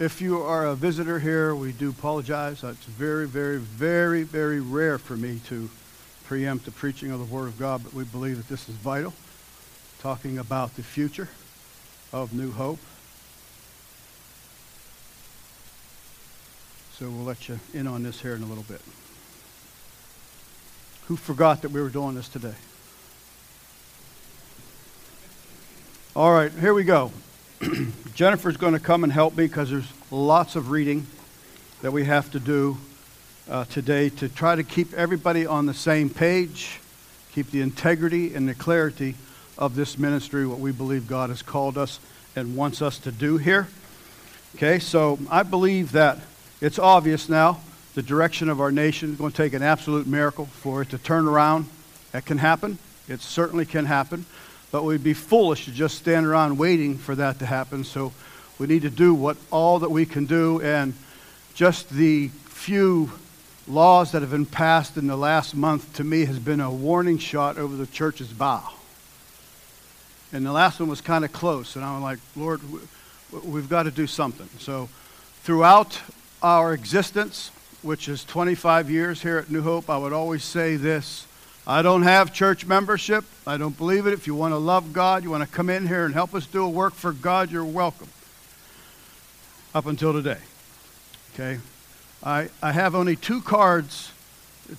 if you are a visitor here, we do apologize. It's very, very, very, very rare for me to preempt the preaching of the Word of God, but we believe that this is vital, talking about the future of New Hope. So we'll let you in on this here in a little bit. Who forgot that we were doing this today? All right, here we go. Jennifer's going to come and help me because there's lots of reading that we have to do uh, today to try to keep everybody on the same page, keep the integrity and the clarity of this ministry, what we believe God has called us and wants us to do here. Okay, so I believe that it's obvious now the direction of our nation is going to take an absolute miracle for it to turn around. That can happen. It certainly can happen. But we'd be foolish to just stand around waiting for that to happen. So we need to do what all that we can do. And just the few laws that have been passed in the last month to me has been a warning shot over the church's bow. And the last one was kind of close. And I'm like, Lord, we've got to do something. So throughout our existence, which is 25 years here at New Hope, I would always say this I don't have church membership. I don't believe it. If you want to love God, you want to come in here and help us do a work for God, you're welcome. Up until today. Okay? I, I have only two cards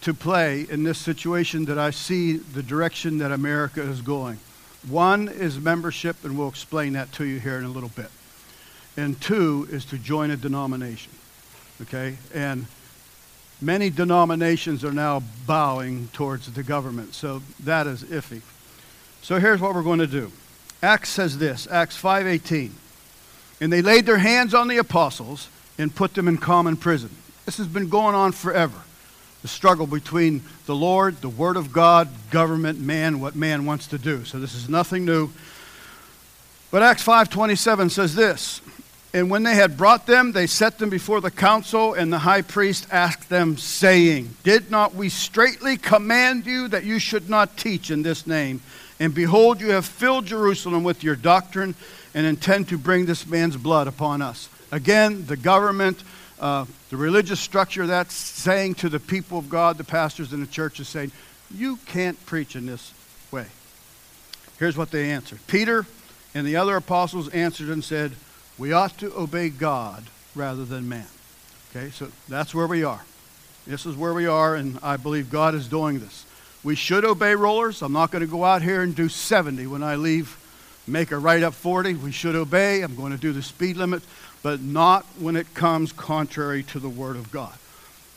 to play in this situation that I see the direction that America is going. One is membership, and we'll explain that to you here in a little bit. And two is to join a denomination. Okay? And many denominations are now bowing towards the government, so that is iffy. So here's what we're going to do. Acts says this, Acts 5:18. And they laid their hands on the apostles and put them in common prison. This has been going on forever. The struggle between the Lord, the Word of God, government, man, what man wants to do. So this is nothing new. But Acts 5:27 says this, and when they had brought them, they set them before the council, and the high priest asked them, saying, Did not we straitly command you that you should not teach in this name? And behold, you have filled Jerusalem with your doctrine, and intend to bring this man's blood upon us. Again, the government, uh, the religious structure that's saying to the people of God, the pastors in the church, is saying, You can't preach in this way. Here's what they answered Peter and the other apostles answered and said, We ought to obey God rather than man. Okay, so that's where we are. This is where we are, and I believe God is doing this. We should obey rollers. I'm not going to go out here and do 70 when I leave, make a right up 40. We should obey. I'm going to do the speed limit but not when it comes contrary to the Word of God.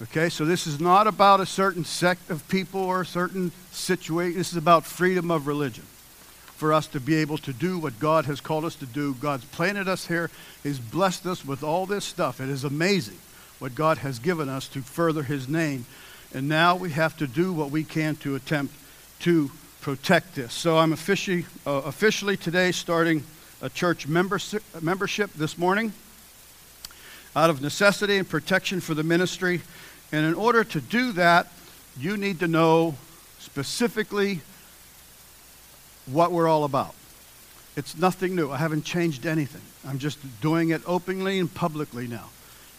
Okay, so this is not about a certain sect of people or a certain situation. This is about freedom of religion. For us to be able to do what God has called us to do. God's planted us here. He's blessed us with all this stuff. It is amazing what God has given us to further His name. And now we have to do what we can to attempt to protect this. So I'm officially, uh, officially today starting a church membership, membership this morning out of necessity and protection for the ministry. And in order to do that, you need to know specifically what we're all about. It's nothing new. I haven't changed anything. I'm just doing it openly and publicly now.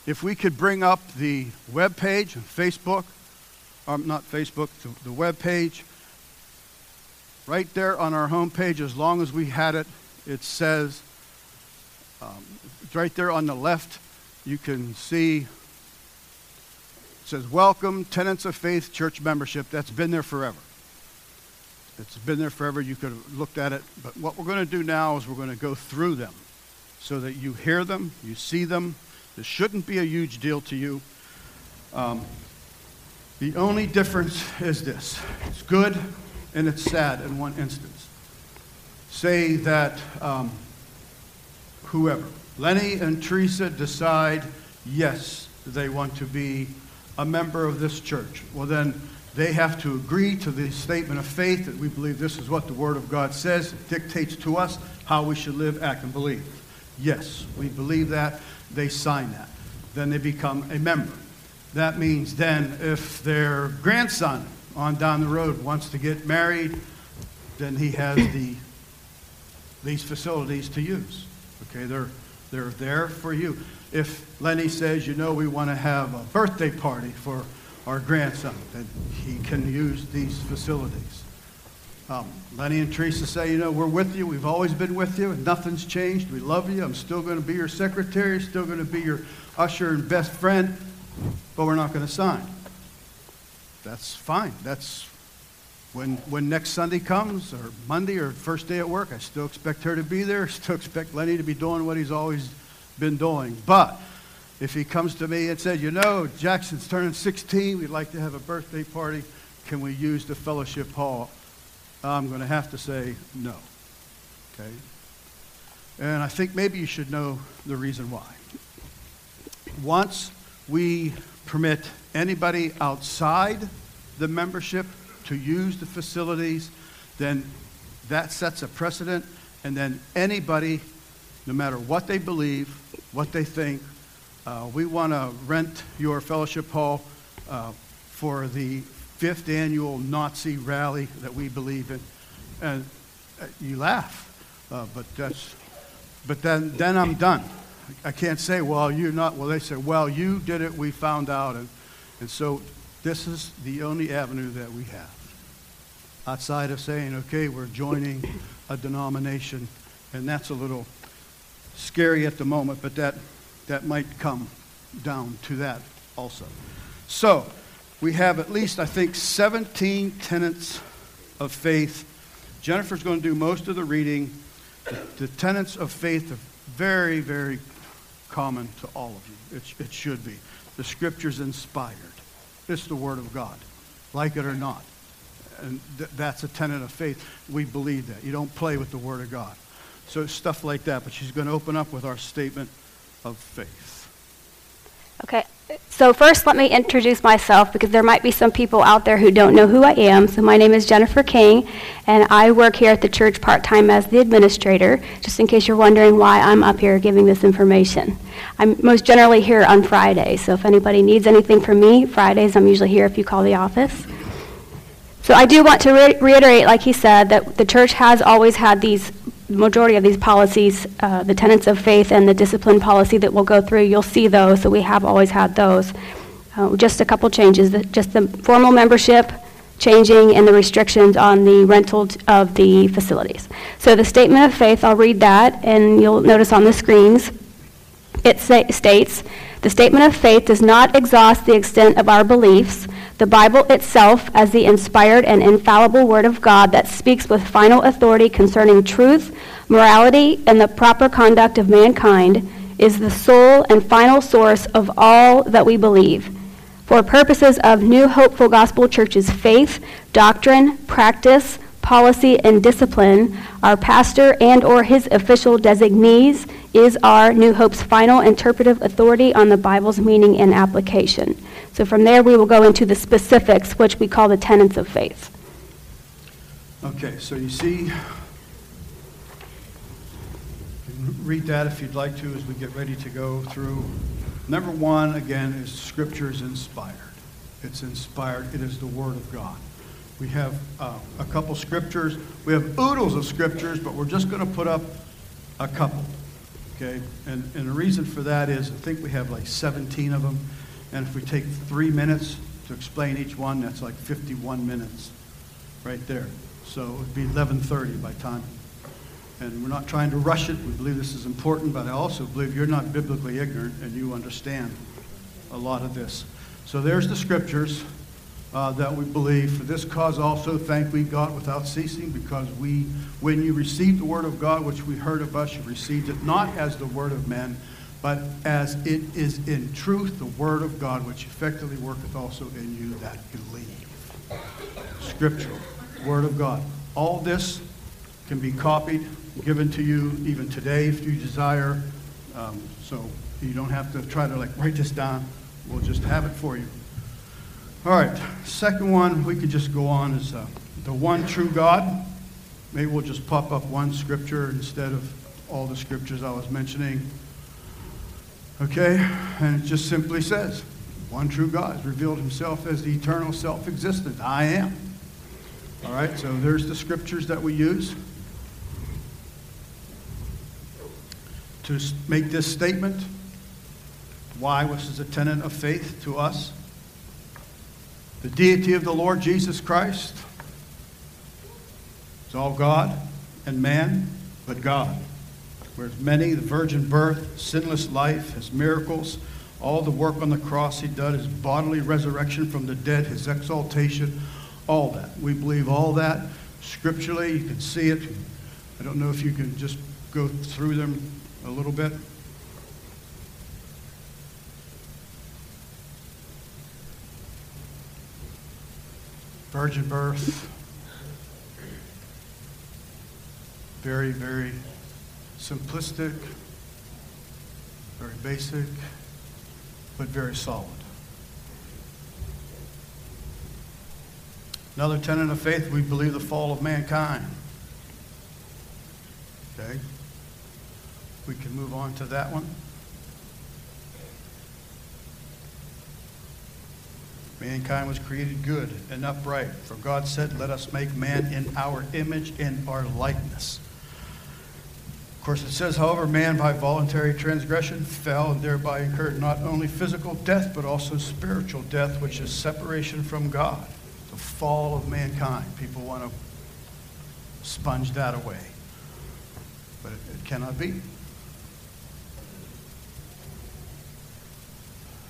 If we could bring up the web page, Facebook, um, not Facebook, the, the web page, right there on our home page, as long as we had it, it says, um, right there on the left, you can see it says welcome tenants of faith church membership that's been there forever it's been there forever you could have looked at it. But what we're going to do now is we're going to go through them so that you hear them you see them. This shouldn't be a huge deal to you. Um, the only difference is this. It's good and it's sad in one instance. Say that um, whoever Lenny and Teresa decide, yes, they want to be a member of this church. Well, then they have to agree to the statement of faith that we believe this is what the Word of God says. It dictates to us how we should live, act, and believe. Yes, we believe that. They sign that. Then they become a member. That means then if their grandson on down the road wants to get married, then he has the, these facilities to use. Okay, they're They're there for you. If Lenny says, you know, we want to have a birthday party for our grandson, that he can use these facilities. Um, Lenny and Teresa say, you know, we're with you. We've always been with you. Nothing's changed. We love you. I'm still going to be your secretary, still going to be your usher and best friend, but we're not going to sign. That's fine. That's when, when next Sunday comes, or Monday, or first day at work, I still expect her to be there. Still expect Lenny to be doing what he's always been doing. But if he comes to me and says, you know, Jackson's turning 16, we'd like to have a birthday party, can we use the fellowship hall? I'm going to have to say no. Okay? And I think maybe you should know the reason why. Once we permit anybody outside the membership to use the facilities, then that sets a precedent, and then anybody, no matter what they believe, what they think, uh, we want to rent your fellowship hall uh, for the fifth annual Nazi rally that we believe in. And uh, you laugh, uh, but that's, but then, then I'm done. I can't say, well, you're not. Well, they say, well, you did it. We found out. And, and so this is the only avenue that we have. Outside of saying, okay, we're joining a denomination, and that's a little scary at the moment, but that, that might come down to that also. So, we have at least, I think, 17 tenets of faith. Jennifer's going to do most of the reading. The, the tenets of faith are very, very common to all of you. It, it should be. The scripture's inspired. It's the Word of God, like it or not. And th- that's a tenet of faith. We believe that. You don't play with the Word of God. So stuff like that. But she's going to open up with our statement of faith. Okay, so first let me introduce myself because there might be some people out there who don't know who I am. So my name is Jennifer King, and I work here at the church part time as the administrator, just in case you're wondering why I'm up here giving this information. I'm most generally here on Fridays, so if anybody needs anything from me, Fridays I'm usually here if you call the office. So I do want to re- reiterate, like he said, that the church has always had these majority of these policies, uh, the tenets of faith and the discipline policy that we'll go through, you'll see those. So we have always had those. Uh, just a couple changes, the, just the formal membership changing and the restrictions on the rental of the facilities. So the statement of faith, I'll read that, and you'll notice on the screens, it states, the statement of faith does not exhaust the extent of our beliefs. The Bible itself, as the inspired and infallible Word of God that speaks with final authority concerning truth, morality, and the proper conduct of mankind, is the sole and final source of all that we believe. For purposes of New Hope Full Gospel Church's faith, doctrine, practice, policy, and discipline, our pastor and or his official designees is our New Hope's final interpretive authority on the Bible's meaning and application. So from there, we will go into the specifics, which we call the tenets of faith. Okay, so you see, read that if you'd like to as we get ready to go through. Number one, again, is Scripture is inspired. It's inspired. It is the Word of God. We have uh, a couple scriptures. We have oodles of scriptures, but we're just going to put up a couple. Okay? And, and the reason for that is I think we have like 17 of them. And if we take three minutes to explain each one, that's like 51 minutes right there. So it would be 11:30 by time. And we're not trying to rush it. We believe this is important, but I also believe you're not biblically ignorant and you understand a lot of this. So there's the scriptures uh, that we believe. For this cause also thank we God without ceasing, because we, when you received the word of God, which we heard of us, you received it not as the word of men, but as it is in truth the word of God, which effectively worketh also in you that believe. Scriptural, word of God. All this can be copied, given to you even today if you desire. Um, so you don't have to try to like write this down. We'll just have it for you. All right, second one we could just go on is uh, the one true God. Maybe we'll just pop up one scripture instead of all the scriptures I was mentioning. Okay, and it just simply says, one true God has revealed himself as the eternal self existent. I am. All right, so there's the scriptures that we use. to make this statement. Why, which is a tenet of faith to us. The deity of the Lord Jesus Christ is all God and man, but God. Whereas many, the virgin birth, sinless life, his miracles, all the work on the cross he did, his bodily resurrection from the dead, his exaltation, all that. We believe all that scripturally. You can see it. I don't know if you can just go through them a little bit. Virgin birth. Very, very simplistic, very basic, but very solid. Another tenet of faith, we believe the fall of mankind. Okay? We can move on to that one. Mankind was created good and upright, for God said, Let us make man in our image in our likeness. Of course, it says, however, man by voluntary transgression fell and thereby incurred not only physical death, but also spiritual death, which is separation from God. The fall of mankind. People want to sponge that away. But it, it cannot be.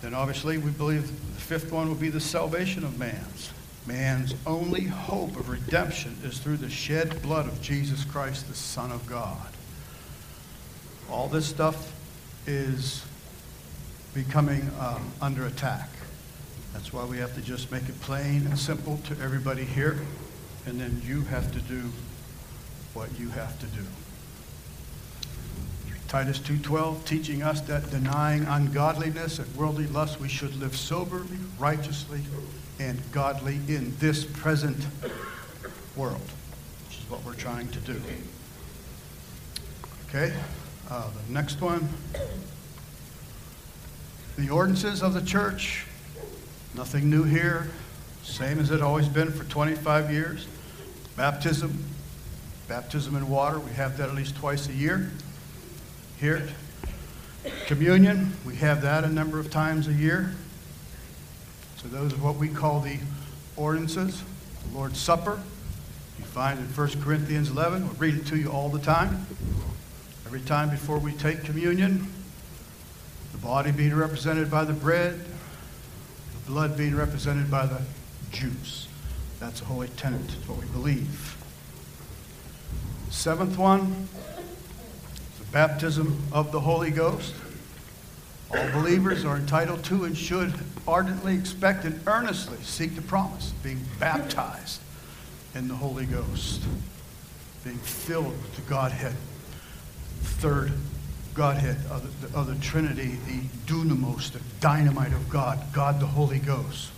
Then obviously we believe the fifth one will be the salvation of man's. Man's only hope of redemption is through the shed blood of Jesus Christ, the Son of God. All this stuff is becoming um, under attack. That's why we have to just make it plain and simple to everybody here, and then you have to do what you have to do. Titus 2:12 teaching us that denying ungodliness and worldly lust we should live soberly, righteously, and godly in this present world, which is what we're trying to do. Okay? Uh, the next one. The ordinances of the church. Nothing new here. Same as it always been for 25 years. Baptism. Baptism in water. We have that at least twice a year. Here. Communion. We have that a number of times a year. So those are what we call the ordinances. The Lord's Supper. You find in 1 Corinthians 11. We'll read it to you all the time. Every time before we take communion, the body being represented by the bread, the blood being represented by the juice. That's a holy tenet, what we believe. Seventh one, the baptism of the Holy Ghost. All believers are entitled to and should ardently expect and earnestly seek the promise of being baptized in the Holy Ghost, being filled with the Godhead third Godhead of the, of the Trinity, the dunamis, the dynamite of God, God the Holy Ghost.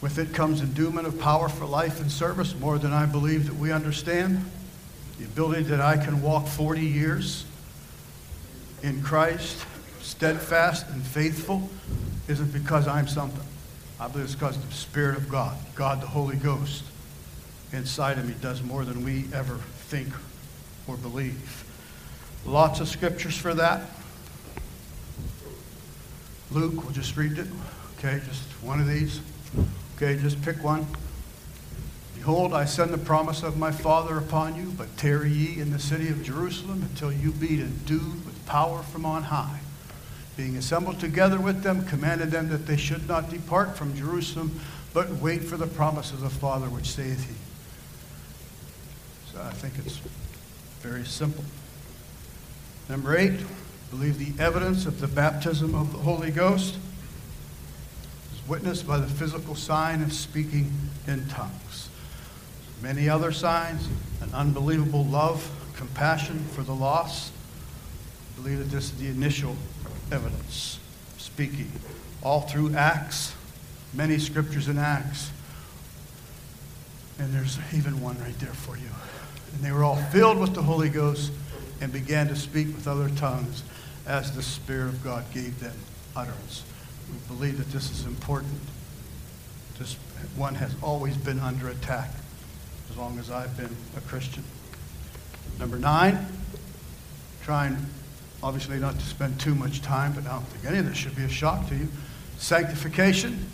With it comes endowment of power for life and service, more than I believe that we understand. The ability that I can walk 40 years in Christ, steadfast and faithful, isn't because I'm something. I believe it's because the Spirit of God, God the Holy Ghost, inside of me does more than we ever think or believe. Lots of scriptures for that. Luke, we'll just read it. Okay, just one of these. Okay, just pick one. Behold, I send the promise of my Father upon you, but tarry ye in the city of Jerusalem until you be endued with power from on high. Being assembled together with them, commanded them that they should not depart from Jerusalem, but wait for the promise of the Father which saith he. So I think it's very simple. Number eight, believe the evidence of the baptism of the Holy Ghost is witnessed by the physical sign of speaking in tongues. Many other signs, an unbelievable love, compassion for the lost. I believe that this is the initial evidence, speaking. All through Acts, many scriptures in Acts. And there's even one right there for you. And they were all filled with the Holy Ghost and began to speak with other tongues as the Spirit of God gave them utterance. We believe that this is important. This one has always been under attack as long as I've been a Christian. Number nine, trying, obviously, not to spend too much time, but I don't think any of this should be a shock to you. Sanctification,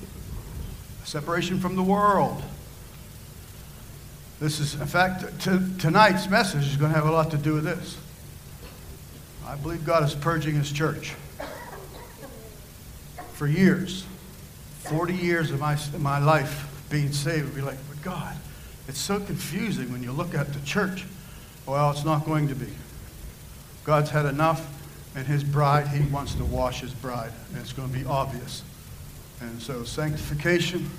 separation from the world. This is, in fact, t- tonight's message is going to have a lot to do with this. I believe God is purging His church. For years, 40 years of my, my life being saved, would be like, but God, it's so confusing when you look at the church. Well, it's not going to be. God's had enough, and His bride, He wants to wash His bride, and it's going to be obvious. And so, sanctification.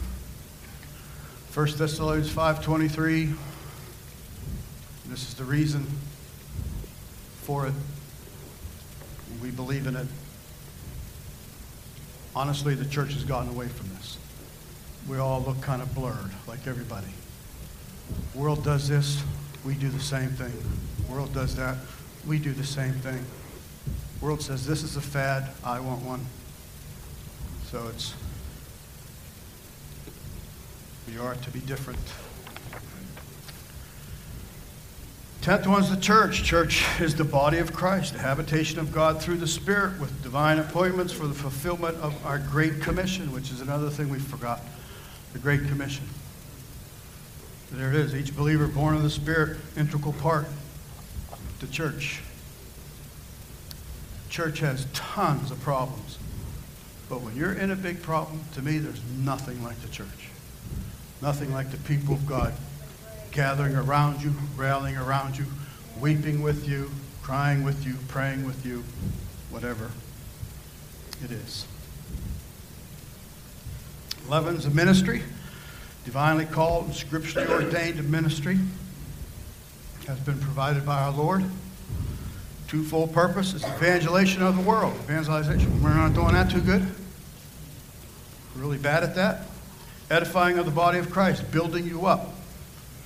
1 Thessalonians 5.23. This is the reason for it. We believe in it. Honestly, the church has gotten away from this. We all look kind of blurred, like everybody. World does this, we do the same thing. World does that, we do the same thing. World says this is a fad, I want one. So it's we are to be different. Tenth one is the church. Church is the body of Christ, the habitation of God through the Spirit, with divine appointments for the fulfillment of our Great Commission, which is another thing we forgot the Great Commission. There it is. Each believer born of the Spirit, integral part. The church. Church has tons of problems. But when you're in a big problem, to me, there's nothing like the church. Nothing like the people of God gathering around you, rallying around you, weeping with you, crying with you, praying with you, whatever it is. 11 is a ministry, divinely called and scripturally ordained ministry, has been provided by our Lord. Twofold purpose is evangelization of the world. Evangelization, we're not doing that too good. Really bad at that edifying of the body of Christ, building you up.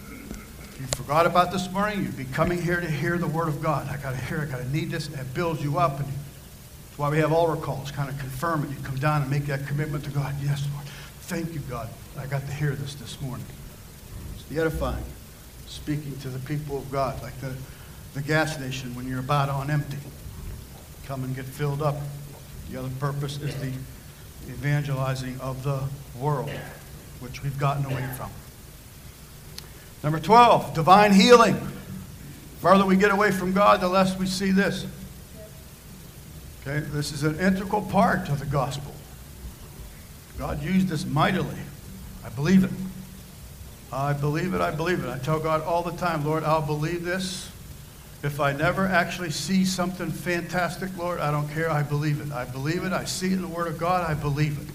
If you forgot about this morning, you'd be coming here to hear the word of God. I got to hear, I got to need this, and it builds you up. And that's why we have altar calls, kind of confirm it. You come down and make that commitment to God. Yes, Lord. Thank you, God. I got to hear this this morning. It's the edifying, speaking to the people of God, like the, the gas station when you're about on empty. Come and get filled up. The other purpose is the evangelizing of the world which we've gotten away from. Number 12, divine healing. The farther we get away from God, the less we see this. Okay, this is an integral part of the gospel. God used this mightily. I believe it. I believe it. I believe it. I tell God all the time, Lord, I'll believe this. If I never actually see something fantastic, Lord, I don't care. I believe it. I believe it. I see it in the Word of God. I believe it.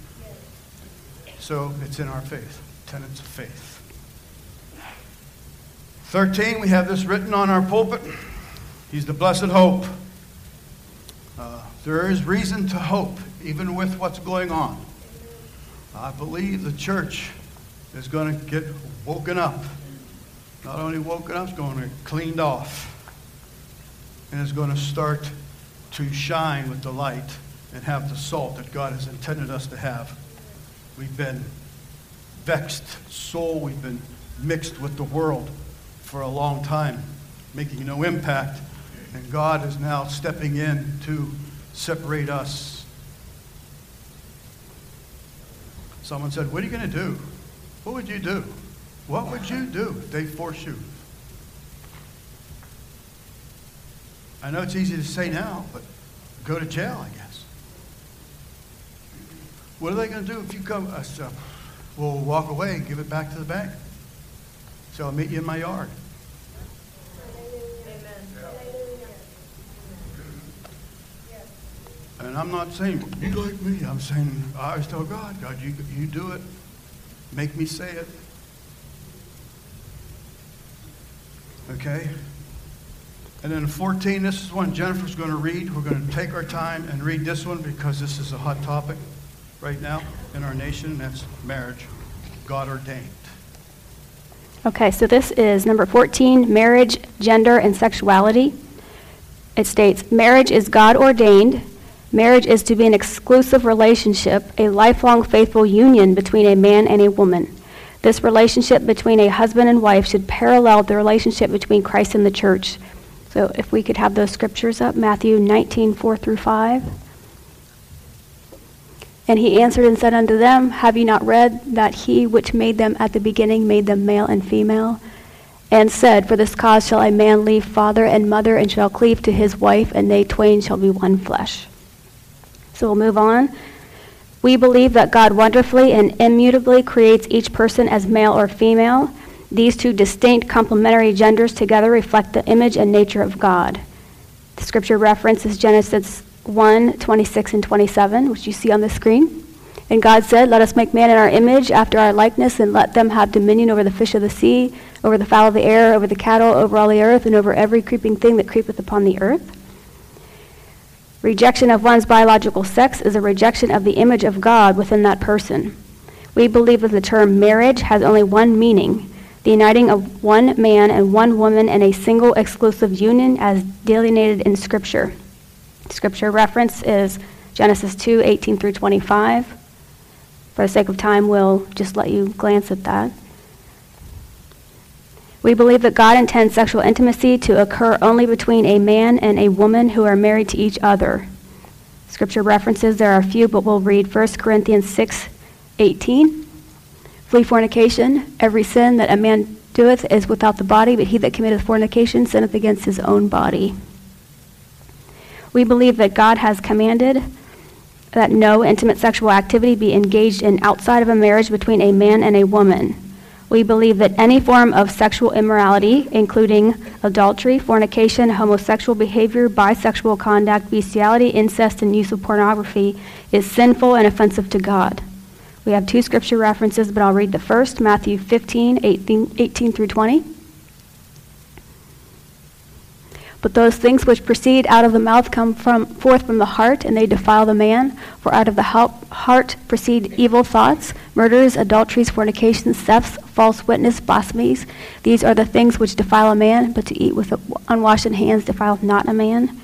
So it's in our faith, tenets of faith. 13, we have this written on our pulpit. He's the blessed hope. Uh, there is reason to hope, even with what's going on. I believe the church is going to get woken up. Not only woken up, it's going to get cleaned off. And it's going to start to shine with the light and have the salt that God has intended us to have. We've been vexed soul. We've been mixed with the world for a long time, making no impact. And God is now stepping in to separate us. Someone said, What are you going to do? What would you do? What would you do if they force you? I know it's easy to say now, but go to jail, I guess. What are they going to do if you come? Uh, so we'll walk away and give it back to the bank. So I'll meet you in my yard. And I'm not saying, you like me. I'm saying, I always tell God, God, you, you do it. Make me say it. Okay? And then 14, this is one Jennifer's going to read. We're going to take our time and read this one because this is a hot topic right now in our nation, that's marriage, God ordained. Okay, so this is number 14 marriage, gender, and sexuality. It states marriage is God ordained. Marriage is to be an exclusive relationship, a lifelong faithful union between a man and a woman. This relationship between a husband and wife should parallel the relationship between Christ and the church. So if we could have those scriptures up, Matthew 19, 4 through 5. And he answered and said unto them, Have ye not read that he which made them at the beginning made them male and female? And said, For this cause shall a man leave father and mother, and shall cleave to his wife, and they twain shall be one flesh. So we'll move on. We believe that God wonderfully and immutably creates each person as male or female. These two distinct complementary genders together reflect the image and nature of God. The scripture references Genesis 1 26 and 27, which you see on the screen. And God said, Let us make man in our image, after our likeness, and let them have dominion over the fish of the sea, over the fowl of the air, over the cattle, over all the earth, and over every creeping thing that creepeth upon the earth. Rejection of one's biological sex is a rejection of the image of God within that person. We believe that the term marriage has only one meaning the uniting of one man and one woman in a single exclusive union as delineated in Scripture. Scripture reference is Genesis 2 18 through 25. For the sake of time, we'll just let you glance at that. We believe that God intends sexual intimacy to occur only between a man and a woman who are married to each other. Scripture references, there are a few, but we'll read 1 Corinthians 6 18. Flee fornication. Every sin that a man doeth is without the body, but he that committeth fornication sinneth against his own body. We believe that God has commanded that no intimate sexual activity be engaged in outside of a marriage between a man and a woman. We believe that any form of sexual immorality, including adultery, fornication, homosexual behavior, bisexual conduct, bestiality, incest, and use of pornography, is sinful and offensive to God. We have two scripture references, but I'll read the first Matthew 15, 18, 18 through 20. But those things which proceed out of the mouth come from, forth from the heart, and they defile the man. For out of the heart proceed evil thoughts, murders, adulteries, fornications, thefts, false witness, blasphemies. These are the things which defile a man, but to eat with unwashed hands defileth not a man.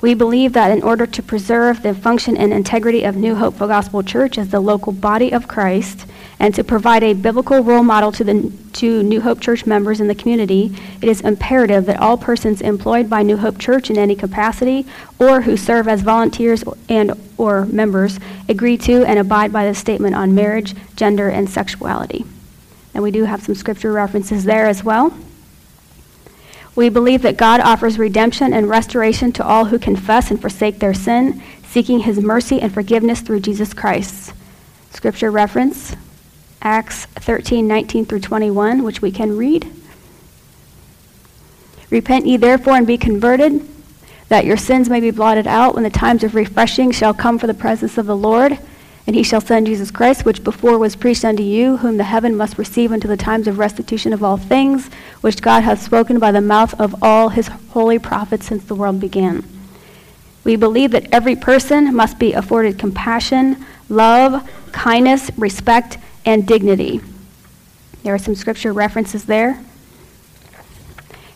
We believe that in order to preserve the function and integrity of New Hope Gospel Church as the local body of Christ, and to provide a biblical role model to, the, to New Hope Church members in the community, it is imperative that all persons employed by New Hope Church in any capacity or who serve as volunteers and or members agree to and abide by the statement on marriage, gender, and sexuality. And we do have some scripture references there as well. We believe that God offers redemption and restoration to all who confess and forsake their sin, seeking his mercy and forgiveness through Jesus Christ. Scripture reference Acts 13, 19 through 21, which we can read. Repent ye therefore and be converted, that your sins may be blotted out when the times of refreshing shall come for the presence of the Lord. And he shall send Jesus Christ, which before was preached unto you, whom the heaven must receive unto the times of restitution of all things, which God hath spoken by the mouth of all his holy prophets since the world began. We believe that every person must be afforded compassion, love, kindness, respect, and dignity. There are some scripture references there.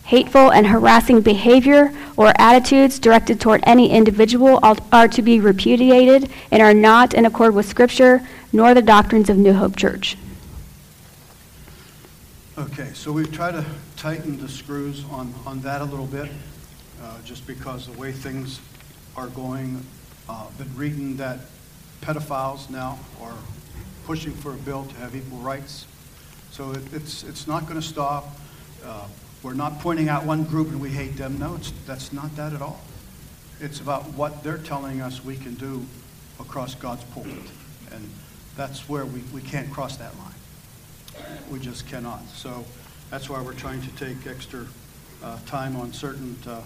Hateful and harassing behavior or attitudes directed toward any individual are to be repudiated and are not in accord with Scripture nor the doctrines of New Hope Church. Okay, so we've tried to tighten the screws on, on that a little bit, uh, just because the way things are going. Uh, been reading that pedophiles now are pushing for a bill to have equal rights. So it, it's, it's not going to stop. Uh, we're not pointing out one group and we hate them. No, that's not that at all. It's about what they're telling us we can do across God's pulpit. And that's where we, we can't cross that line. We just cannot. So that's why we're trying to take extra uh, time on certain uh,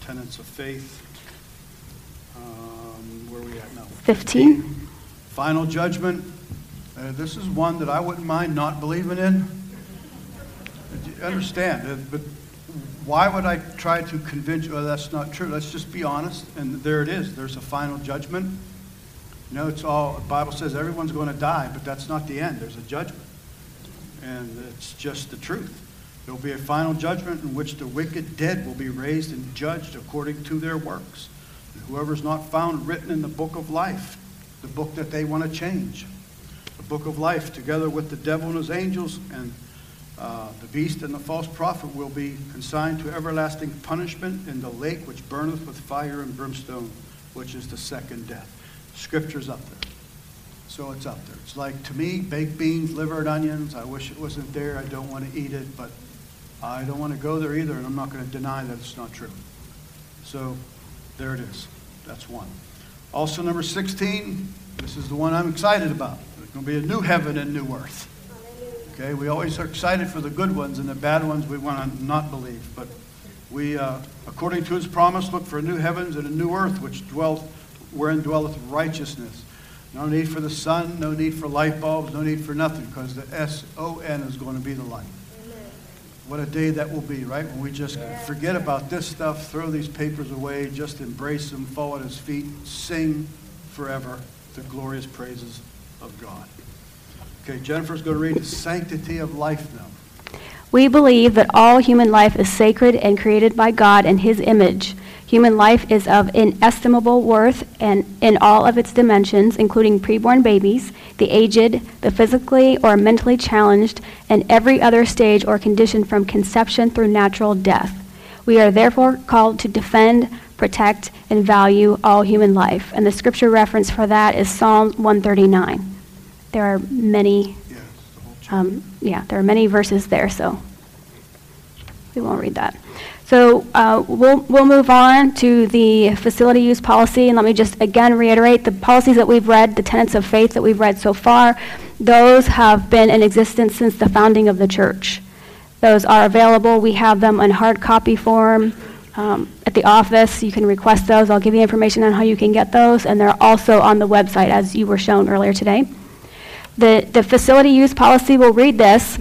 tenets of faith. Um, where are we at now? 15. Final judgment. Uh, this is one that I wouldn't mind not believing in. Understand, uh, but why would I try to convince you, oh, that's not true? Let's just be honest. And there it is. There's a final judgment. You know, it's all, the Bible says everyone's going to die, but that's not the end. There's a judgment. And it's just the truth. There will be a final judgment in which the wicked dead will be raised and judged according to their works. And whoever's not found written in the book of life the book that they want to change, the book of life, together with the devil and his angels, and Uh, The beast and the false prophet will be consigned to everlasting punishment in the lake which burneth with fire and brimstone, which is the second death. Scripture's up there. So it's up there. It's like, to me, baked beans, liver, and onions. I wish it wasn't there. I don't want to eat it, but I don't want to go there either, and I'm not going to deny that it's not true. So there it is. That's one. Also, number 16, this is the one I'm excited about. There's going to be a new heaven and new earth. Okay, we always are excited for the good ones, and the bad ones we want to not believe. But we, uh, according to his promise, look for a new heavens and a new earth which dwelleth, wherein dwelleth righteousness. No need for the sun, no need for light bulbs, no need for nothing, because the S-O-N is going to be the light. What a day that will be, right? When we just forget about this stuff, throw these papers away, just embrace him, fall at his feet, sing forever the glorious praises of God. Okay, Jennifer's going to read the sanctity of life now. We believe that all human life is sacred and created by God in His image. Human life is of inestimable worth and in all of its dimensions, including preborn babies, the aged, the physically or mentally challenged, and every other stage or condition from conception through natural death. We are therefore called to defend, protect, and value all human life. And the scripture reference for that is Psalm 139. There are many, Yes, the whole chapter. um, yeah, there are many verses there, so we won't read that. So uh, we'll, we'll move on to the facility use policy, and let me just again reiterate, the policies that we've read, the tenets of faith that we've read so far, those have been in existence since the founding of the church. Those are available. We have them in hard copy form um, at the office. You can request those. I'll give you information on how you can get those, and they're also on the website, as you were shown earlier today. The, the facility use policy will read this.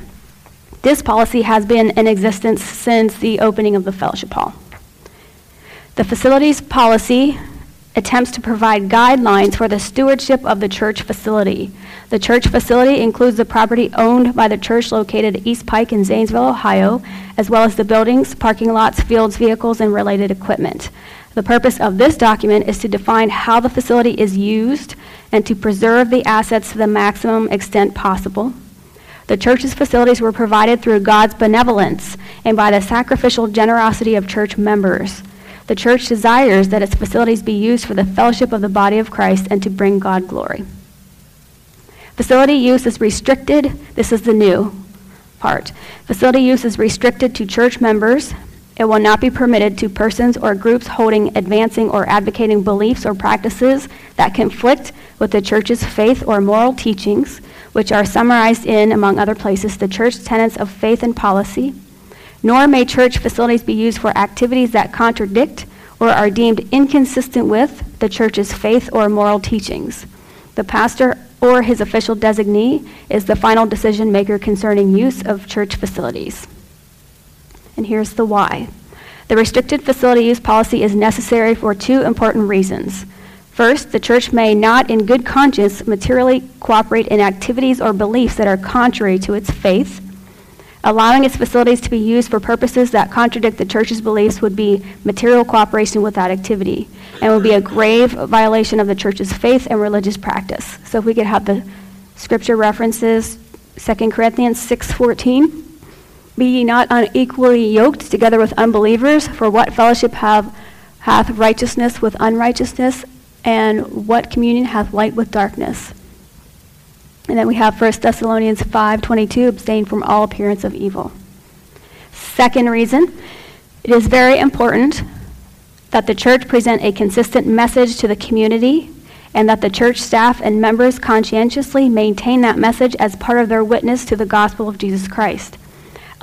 This policy has been in existence since the opening of the fellowship hall. The facilities policy attempts to provide guidelines for the stewardship of the church facility. The church facility includes the property owned by the church located at East Pike in Zanesville, Ohio, as well as the buildings, parking lots, fields, vehicles, and related equipment. The purpose of this document is to define how the facility is used and to preserve the assets to the maximum extent possible. The church's facilities were provided through God's benevolence and by the sacrificial generosity of church members. The church desires that its facilities be used for the fellowship of the body of Christ and to bring God glory. Facility use is restricted. This is the new part. Facility use is restricted to church members. It will not be permitted to persons or groups holding, advancing, or advocating beliefs or practices that conflict with the church's faith or moral teachings, which are summarized in, among other places, the church tenets of faith and policy. Nor may church facilities be used for activities that contradict or are deemed inconsistent with the church's faith or moral teachings. The pastor or his official designee is the final decision maker concerning use of church facilities. And here's the why. The restricted facility use policy is necessary for two important reasons. First, the church may not, in good conscience, materially cooperate in activities or beliefs that are contrary to its faith. Allowing its facilities to be used for purposes that contradict the church's beliefs would be material cooperation with that activity and would be a grave violation of the church's faith and religious practice. So if we could have the scripture references, 2 Corinthians 6:14. Be ye not unequally yoked together with unbelievers, for what fellowship have hath righteousness with unrighteousness, and what communion hath light with darkness? And then we have 1 Thessalonians 5:22, abstain from all appearance of evil. Second reason, it is very important that the church present a consistent message to the community and that the church staff and members conscientiously maintain that message as part of their witness to the gospel of Jesus Christ.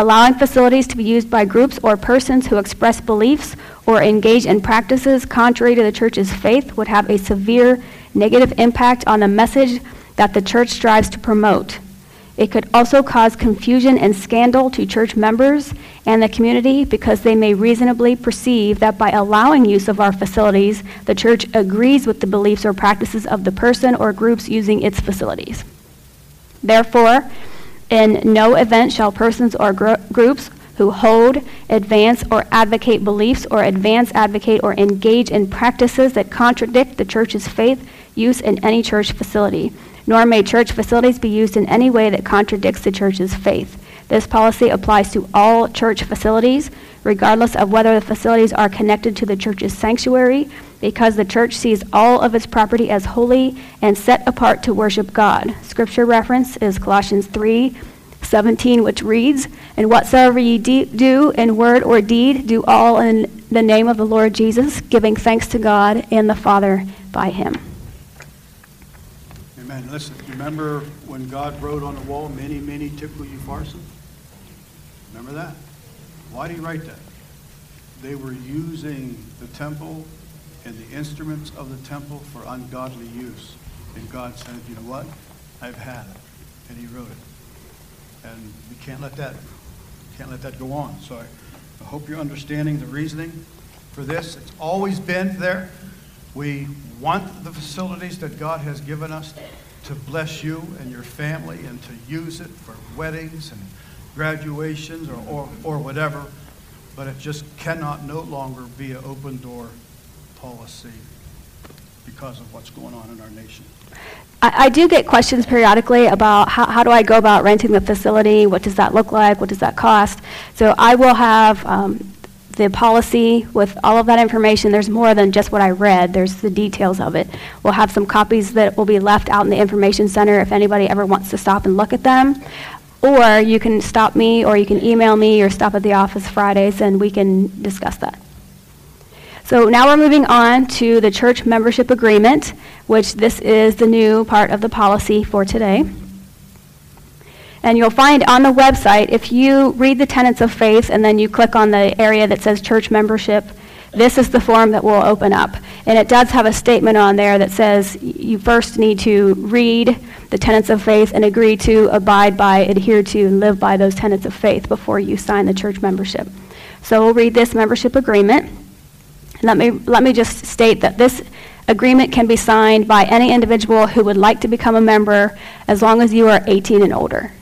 Allowing facilities to be used by groups or persons who express beliefs or engage in practices contrary to the church's faith would have a severe negative impact on the message that the church strives to promote. It could also cause confusion and scandal to church members and the community because they may reasonably perceive that by allowing use of our facilities, the church agrees with the beliefs or practices of the person or groups using its facilities. Therefore, in no event shall persons or gr- groups who hold, advance, or advocate beliefs or advance, advocate, or engage in practices that contradict the church's faith use in any church facility. Nor may church facilities be used in any way that contradicts the church's faith. This policy applies to all church facilities, regardless of whether the facilities are connected to the church's sanctuary, because the church sees all of its property as holy and set apart to worship God. Scripture reference is Colossians 3 17, which reads, And whatsoever ye de- do in word or deed, do all in the name of the Lord Jesus, giving thanks to God and the Father by him. Amen. Listen, remember when God wrote on the wall, mene, mene, tekel you? Remember that? Why did he write that? They were using the temple and the instruments of the temple for ungodly use. And God said, you know what? I've had it. And he wrote it. And we can't let that, can't let that go on. So I, I hope you're understanding the reasoning for this. It's always been there. We want the facilities that God has given us to bless you and your family and to use it for weddings and graduations or, or, or whatever, but it just cannot no longer be an open door policy because of what's going on in our nation. I, I do get questions periodically about how, how do I go about renting the facility? What does that look like? What does that cost? So I will have um, the policy with all of that information. There's more than just what I read, there's the details of it. We'll have some copies that will be left out in the information center if anybody ever wants to stop and look at them. Or you can stop me, or you can email me, or stop at the office Fridays, and we can discuss that. So now we're moving on to the church membership agreement, which this is the new part of the policy for today. And you'll find on the website, if you read the tenets of faith and then you click on the area that says church membership, this is the form that will open up. And it does have a statement on there that says you first need to read the tenets of faith and agree to abide by, adhere to, and live by those tenets of faith before you sign the church membership. So we'll read this membership agreement. Let me, let me just state that this agreement can be signed by any individual who would like to become a member as long as you are 18 and older.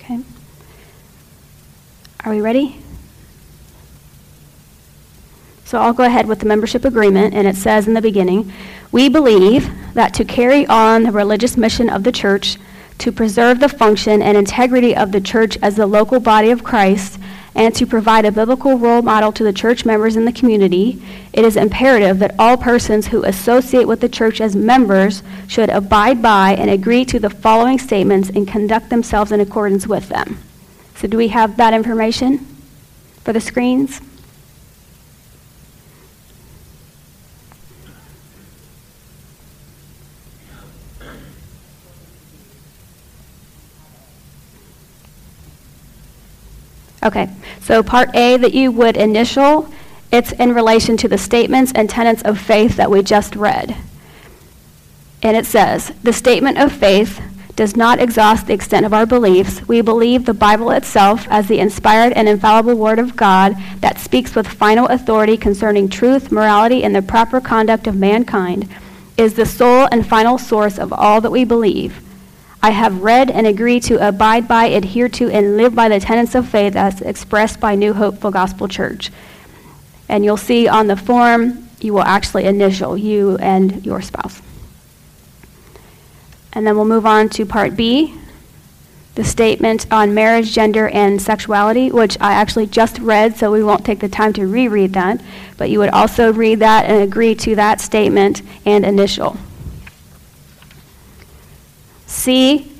Okay? Are we ready? So I'll go ahead with the membership agreement, and it says in the beginning We believe that to carry on the religious mission of the church, to preserve the function and integrity of the church as the local body of Christ, and to provide a biblical role model to the church members in the community, it is imperative that all persons who associate with the church as members should abide by and agree to the following statements and conduct themselves in accordance with them. So, do we have that information for the screens? Okay, so part A that you would initial, it's in relation to the statements and tenets of faith that we just read. And it says, the statement of faith does not exhaust the extent of our beliefs. We believe the Bible itself as the inspired and infallible Word of God that speaks with final authority concerning truth, morality, and the proper conduct of mankind is the sole and final source of all that we believe. I have read and agree to abide by, adhere to, and live by the tenets of faith as expressed by New Hope Full Gospel Church. And you'll see on the form, you will actually initial you and your spouse. And then we'll move on to part B, the statement on marriage, gender, and sexuality, which I actually just read, so we won't take the time to reread that. But you would also read that and agree to that statement and initial. C,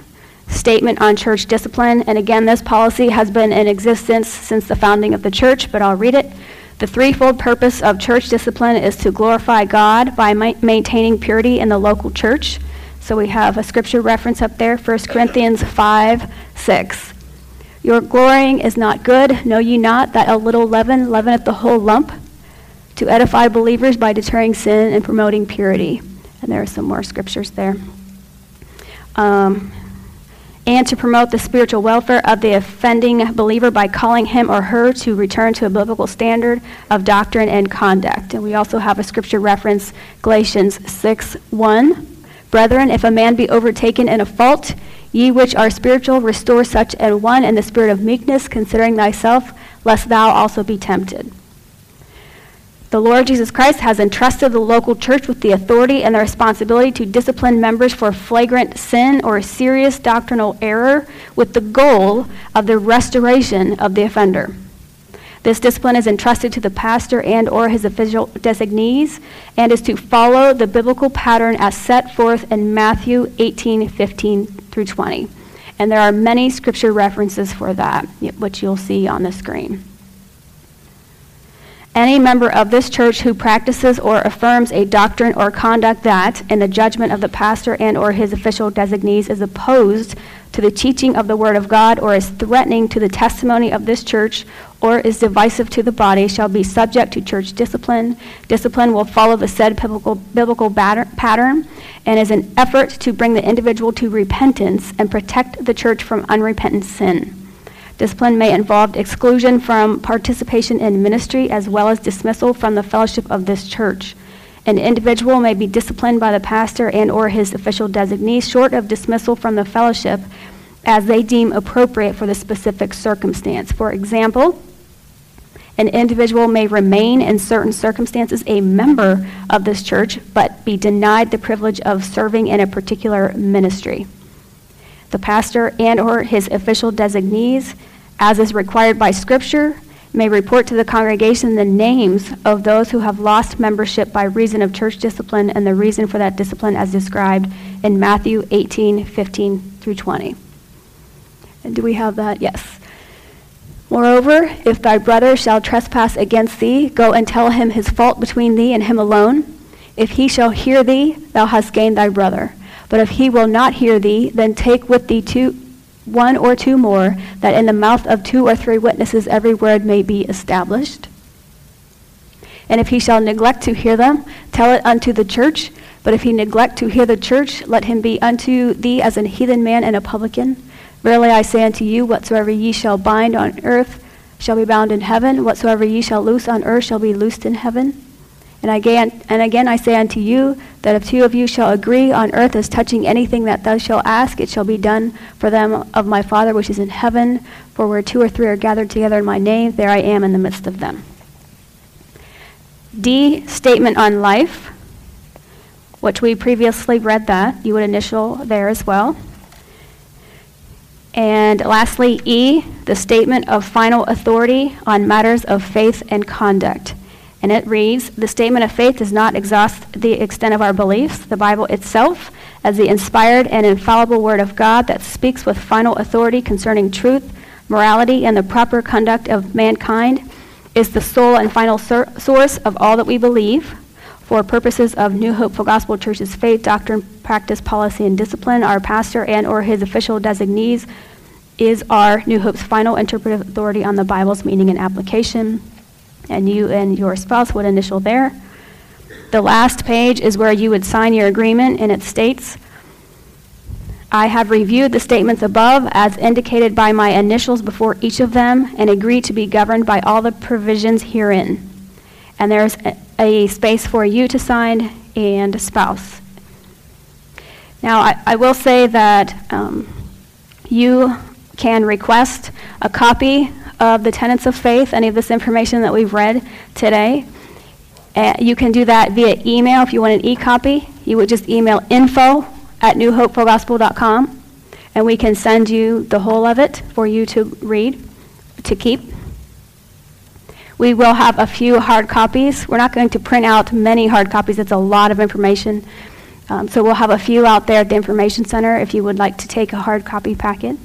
statement on church discipline. And again, this policy has been in existence since the founding of the church, but I'll read it. The threefold purpose of church discipline is to glorify God by ma- maintaining purity in the local church. So we have a scripture reference up there, 1 Corinthians 5 6. Your glorying is not good. Know ye not that a little leaven leaveneth the whole lump? To edify believers by deterring sin and promoting purity. And there are some more scriptures there. Um, and to promote the spiritual welfare of the offending believer by calling him or her to return to a biblical standard of doctrine and conduct. And we also have a scripture reference, Galatians 6 1. Brethren, if a man be overtaken in a fault, ye which are spiritual, restore such an one in the spirit of meekness, considering thyself, lest thou also be tempted. The Lord Jesus Christ has entrusted the local church with the authority and the responsibility to discipline members for flagrant sin or serious doctrinal error with the goal of the restoration of the offender. This discipline is entrusted to the pastor and or his official designees and is to follow the biblical pattern as set forth in Matthew 18:15 through 20. And there are many scripture references for that, which you'll see on the screen. Any member of this church who practices or affirms a doctrine or conduct that, in the judgment of the pastor and or his official designees, is opposed to the teaching of the Word of God or is threatening to the testimony of this church or is divisive to the body shall be subject to church discipline. Discipline will follow the said biblical, biblical batter, pattern and is an effort to bring the individual to repentance and protect the church from unrepentant sin. Discipline may involve exclusion from participation in ministry as well as dismissal from the fellowship of this church. An individual may be disciplined by the pastor and or his official designee short of dismissal from the fellowship as they deem appropriate for the specific circumstance. For example, an individual may remain in certain circumstances a member of this church but be denied the privilege of serving in a particular ministry. The pastor and or his official designees as is required by Scripture, may report to the congregation the names of those who have lost membership by reason of church discipline and the reason for that discipline as described in Matthew 18, 15 through 20. And do we have that? Yes. Moreover, if thy brother shall trespass against thee, go and tell him his fault between thee and him alone. If he shall hear thee, thou hast gained thy brother. But if he will not hear thee, then take with thee two, one or two more, that in the mouth of two or three witnesses every word may be established. And if he shall neglect to hear them, tell it unto the church. But if he neglect to hear the church, let him be unto thee as an heathen man and a publican. Verily I say unto you, whatsoever ye shall bind on earth shall be bound in heaven, whatsoever ye shall loose on earth shall be loosed in heaven. And again, and again I say unto you that if two of you shall agree on earth as touching anything that thou shalt ask, it shall be done for them of my Father which is in heaven. For where two or three are gathered together in my name, there I am in the midst of them. D, statement on life, which we previously read that. You would initial there as well. And lastly, E, the statement of final authority on matters of faith and conduct. And it reads The statement of faith does not exhaust the extent of our beliefs. The Bible itself, as the inspired and infallible Word of God that speaks with final authority concerning truth, morality, and the proper conduct of mankind, is the sole and final sur- source of all that we believe. For purposes of New Hope Full Gospel Church's faith, doctrine, practice, policy, and discipline, our pastor and or his official designees is our New Hope's final interpretive authority on the Bible's meaning and application and you and your spouse would initial there. The last page is where you would sign your agreement, and it states, I have reviewed the statements above as indicated by my initials before each of them and agree to be governed by all the provisions herein. And there's a, a space for you to sign and spouse. Now, I, I will say that um, you can request a copy of the tenets of faith, any of this information that we've read today. Uh, you can do that via email if you want an e-copy. You would just email info at newhopefulgospel.com, and we can send you the whole of it for you to read, to keep. We will have a few hard copies. We're not going to print out many hard copies. It's a lot of information. Um, so we'll have a few out there at the Information Center if you would like to take a hard copy packet.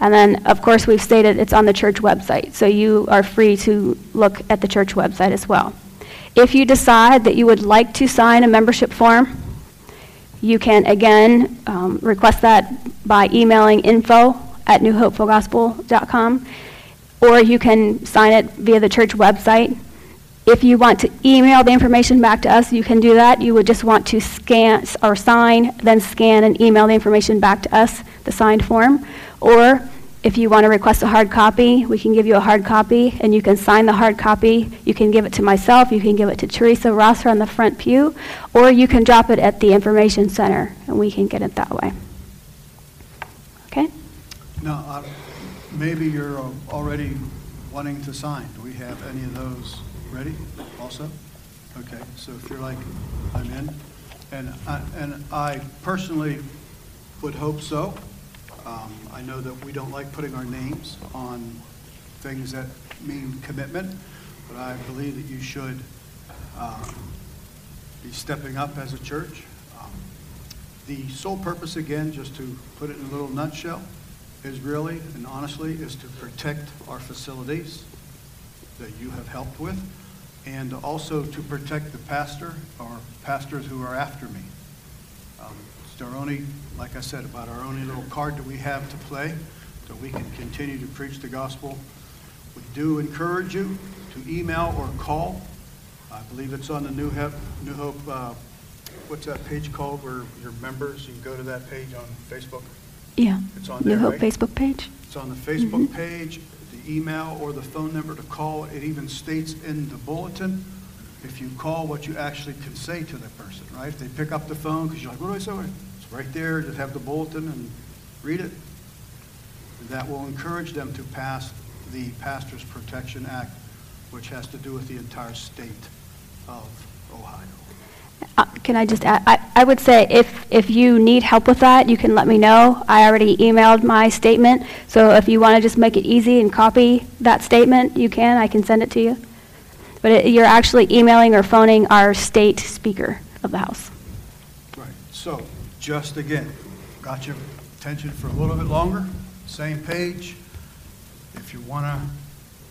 And then, of course, we've stated it's on the church website, so you are free to look at the church website as well. If you decide that you would like to sign a membership form, you can again um, request that by emailing info at newhopefulgospel.com, or you can sign it via the church website. If you want to email the information back to us, you can do that. You would just want to scan or sign, then scan and email the information back to us, the signed form. Or if you want to request a hard copy, we can give you a hard copy and you can sign the hard copy. You can give it to myself, you can give it to Teresa Rosser on the front pew, or you can drop it at the information center and we can get it that way. Okay? Now, uh, maybe you're uh, already wanting to sign. Do we have any of those ready? also? Okay, so if you're like, I'm in, and I, and I personally would hope so. Um, I know that we don't like putting our names on things that mean commitment, but I believe that you should um, be stepping up as a church. Um, The sole purpose, again, just to put it in a little nutshell, is really and honestly, is to protect our facilities that you have helped with, and also to protect the pastor or pastors who are after me. It's our only, like I said, about our only little card that we have to play, so we can continue to preach the gospel. We do encourage you to email or call. I believe it's on the New Hope, New Hope, uh, what's that page called where your members, you can go to that page on Facebook? Yeah. It's on New there, Hope right? Facebook page? It's on the Facebook page, the email or the phone number to call. It even states in the bulletin, if you call, what you actually can say to the person, right? If they pick up the phone, because you're like, what do I say? It's right there, just have the bulletin and read it. That will encourage them to pass the Pastors Protection Act, which has to do with the entire state of Ohio. Uh, Can I just add, I, I would say if, if you need help with that, you can let me know. I already emailed my statement, so if you want to just make it easy and copy that statement, you can, I can send it to you. But it- you're actually emailing or phoning our state speaker of the House. Right, so, just again, got your attention for a little bit longer, same page. If you want to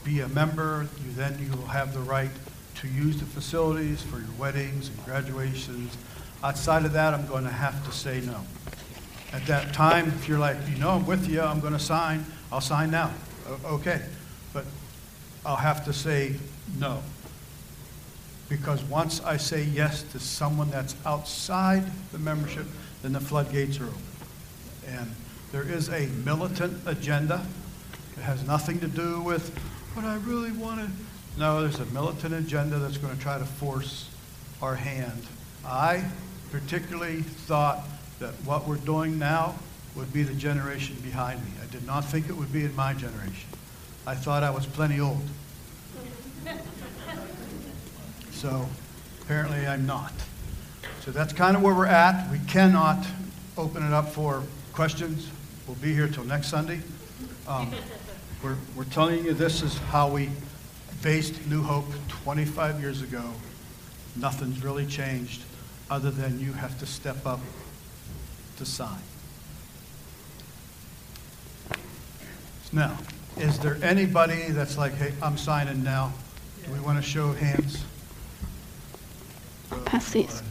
be a member, you then you will have the right to use the facilities for your weddings and graduations. Outside of that, I'm going to have to say no. At that time, if you're like, you know, I'm with you, I'm going to sign, I'll sign now. Okay, but I'll have to say no. Because once I say yes to someone that's outside the membership, then the floodgates are open. And there is a militant agenda. It has nothing to do with what I really wanted. No, there's a militant agenda that's going to try to force our hand. I particularly thought that what we're doing now would be the generation behind me. I did not think it would be in my generation. I thought I was plenty old. So apparently I'm not. So that's kind of where we're at. We cannot open it up for questions. We'll be here till next Sunday. Um, We're, we're telling you this is how we based New Hope 25 years ago. Nothing's really changed, other than you have to step up to sign. Now, is there anybody that's like, hey, I'm signing now? Do we want to show of hands? Pass these.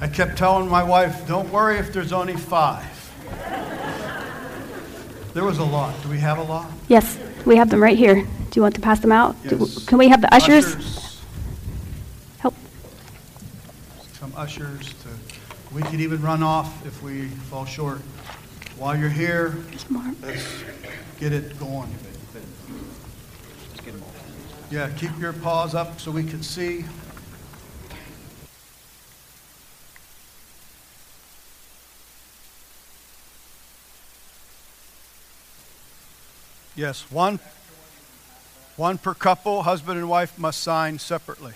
I kept telling my wife, don't worry if there's only five. There was a lot. Do we have a lot? Yes, we have them right here. Do you want to pass them out? Do- Can we have the ushers help? Some ushers to, we could even run off if we fall short. While you're here, let's get it going. Yeah, keep your paws up so we can see. Yes, one, one per couple, husband and wife must sign separately.